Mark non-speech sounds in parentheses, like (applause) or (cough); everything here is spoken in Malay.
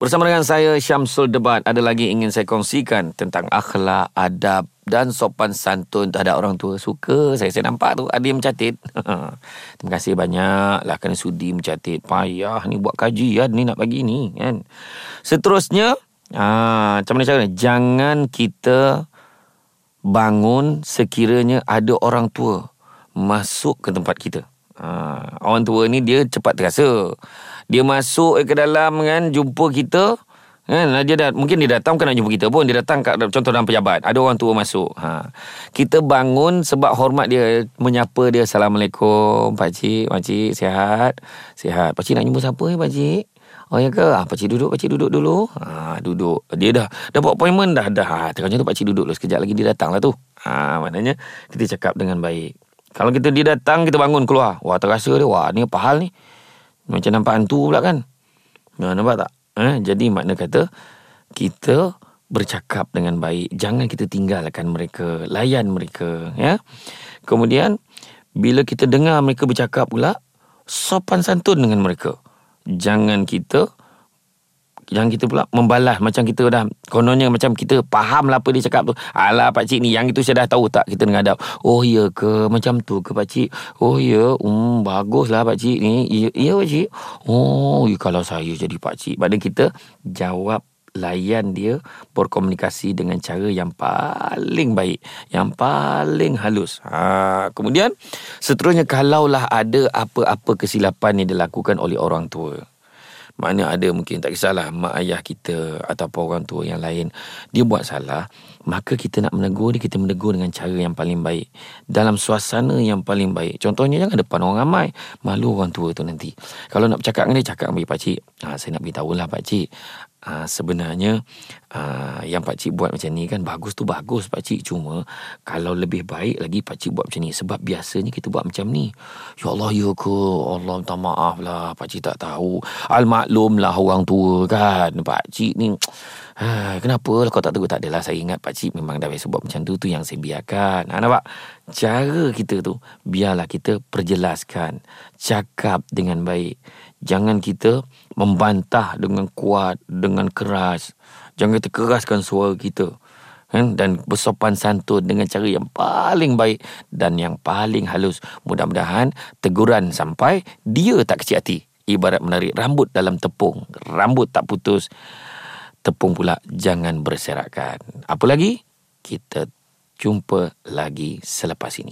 Bersama dengan saya Syamsul Debat ada lagi ingin saya kongsikan tentang akhlak, adab dan sopan santun terhadap orang tua. Suka saya saya nampak tu ada yang mencatat. (laughs) Terima kasih banyak lah kerana sudi mencatat. Payah ni buat kajian ni nak bagi ni kan. Seterusnya aa, macam mana cara ni? Jangan kita bangun sekiranya ada orang tua masuk ke tempat kita. Ha, orang tua ni dia cepat terasa. Dia masuk ke dalam kan jumpa kita kan dia dah mungkin dia datang bukan nak jumpa kita pun dia datang kat contoh dalam pejabat ada orang tua masuk ha kita bangun sebab hormat dia menyapa dia assalamualaikum pak cik mak cik sihat sihat pak cik nak jumpa siapa ni pak cik Oh ya ke? Ah, pakcik duduk, pakcik duduk dulu. Ah, duduk. Dia dah dah buat appointment dah dah. Ha, terkadang tu pakcik duduk dulu sekejap lagi dia datang lah tu. Ah, maknanya kita cakap dengan baik. Kalau kita dia datang kita bangun keluar. Wah terasa dia wah ni apa hal ni? Macam nampak hantu pula kan? Ya, nampak tak? Eh, jadi makna kata kita bercakap dengan baik. Jangan kita tinggalkan mereka, layan mereka, ya. Kemudian bila kita dengar mereka bercakap pula, sopan santun dengan mereka. Jangan kita yang kita pula membalas macam kita dah kononnya macam kita faham lah apa dia cakap tu. Alah pak cik ni yang itu saya dah tahu tak kita dengar dah. Oh ya ke macam tu ke pak cik? Oh ya, um baguslah pak cik ni. Ya, ya pak cik. Oh, ya, kalau saya jadi pak cik. Pada kita jawab layan dia berkomunikasi dengan cara yang paling baik yang paling halus ha, kemudian seterusnya kalaulah ada apa-apa kesilapan yang dilakukan oleh orang tua mana ada mungkin tak kisahlah mak ayah kita ataupun orang tua yang lain dia buat salah maka kita nak menegur dia kita menegur dengan cara yang paling baik. Dalam suasana yang paling baik. Contohnya jangan depan orang ramai malu orang tua tu nanti. Kalau nak bercakap dengan dia cakap dengan pak cik ha, saya nak beritahu lah pak cik ha, sebenarnya ha, yang pak cik buat macam ni kan bagus tu bagus pak cik. Cuma kalau lebih baik lagi pak cik buat macam ni. Sebab biasanya kita buat macam ni. Ya Allah ya ke? Allah minta maaf lah. Pak cik tak tahu. Al maklum lah orang tua kan. Pak cik ni Ha, kenapa lah kau tak tahu tak adalah saya ingat pak cik memang dah biasa buat macam tu tu yang saya biarkan. Ha, nampak? Cara kita tu biarlah kita perjelaskan, cakap dengan baik. Jangan kita membantah dengan kuat, dengan keras. Jangan kita keraskan suara kita. Kan? Dan bersopan santun dengan cara yang paling baik dan yang paling halus. Mudah-mudahan teguran sampai dia tak kecil hati. Ibarat menarik rambut dalam tepung. Rambut tak putus tepung pula jangan berserakan. Apa lagi? Kita jumpa lagi selepas ini.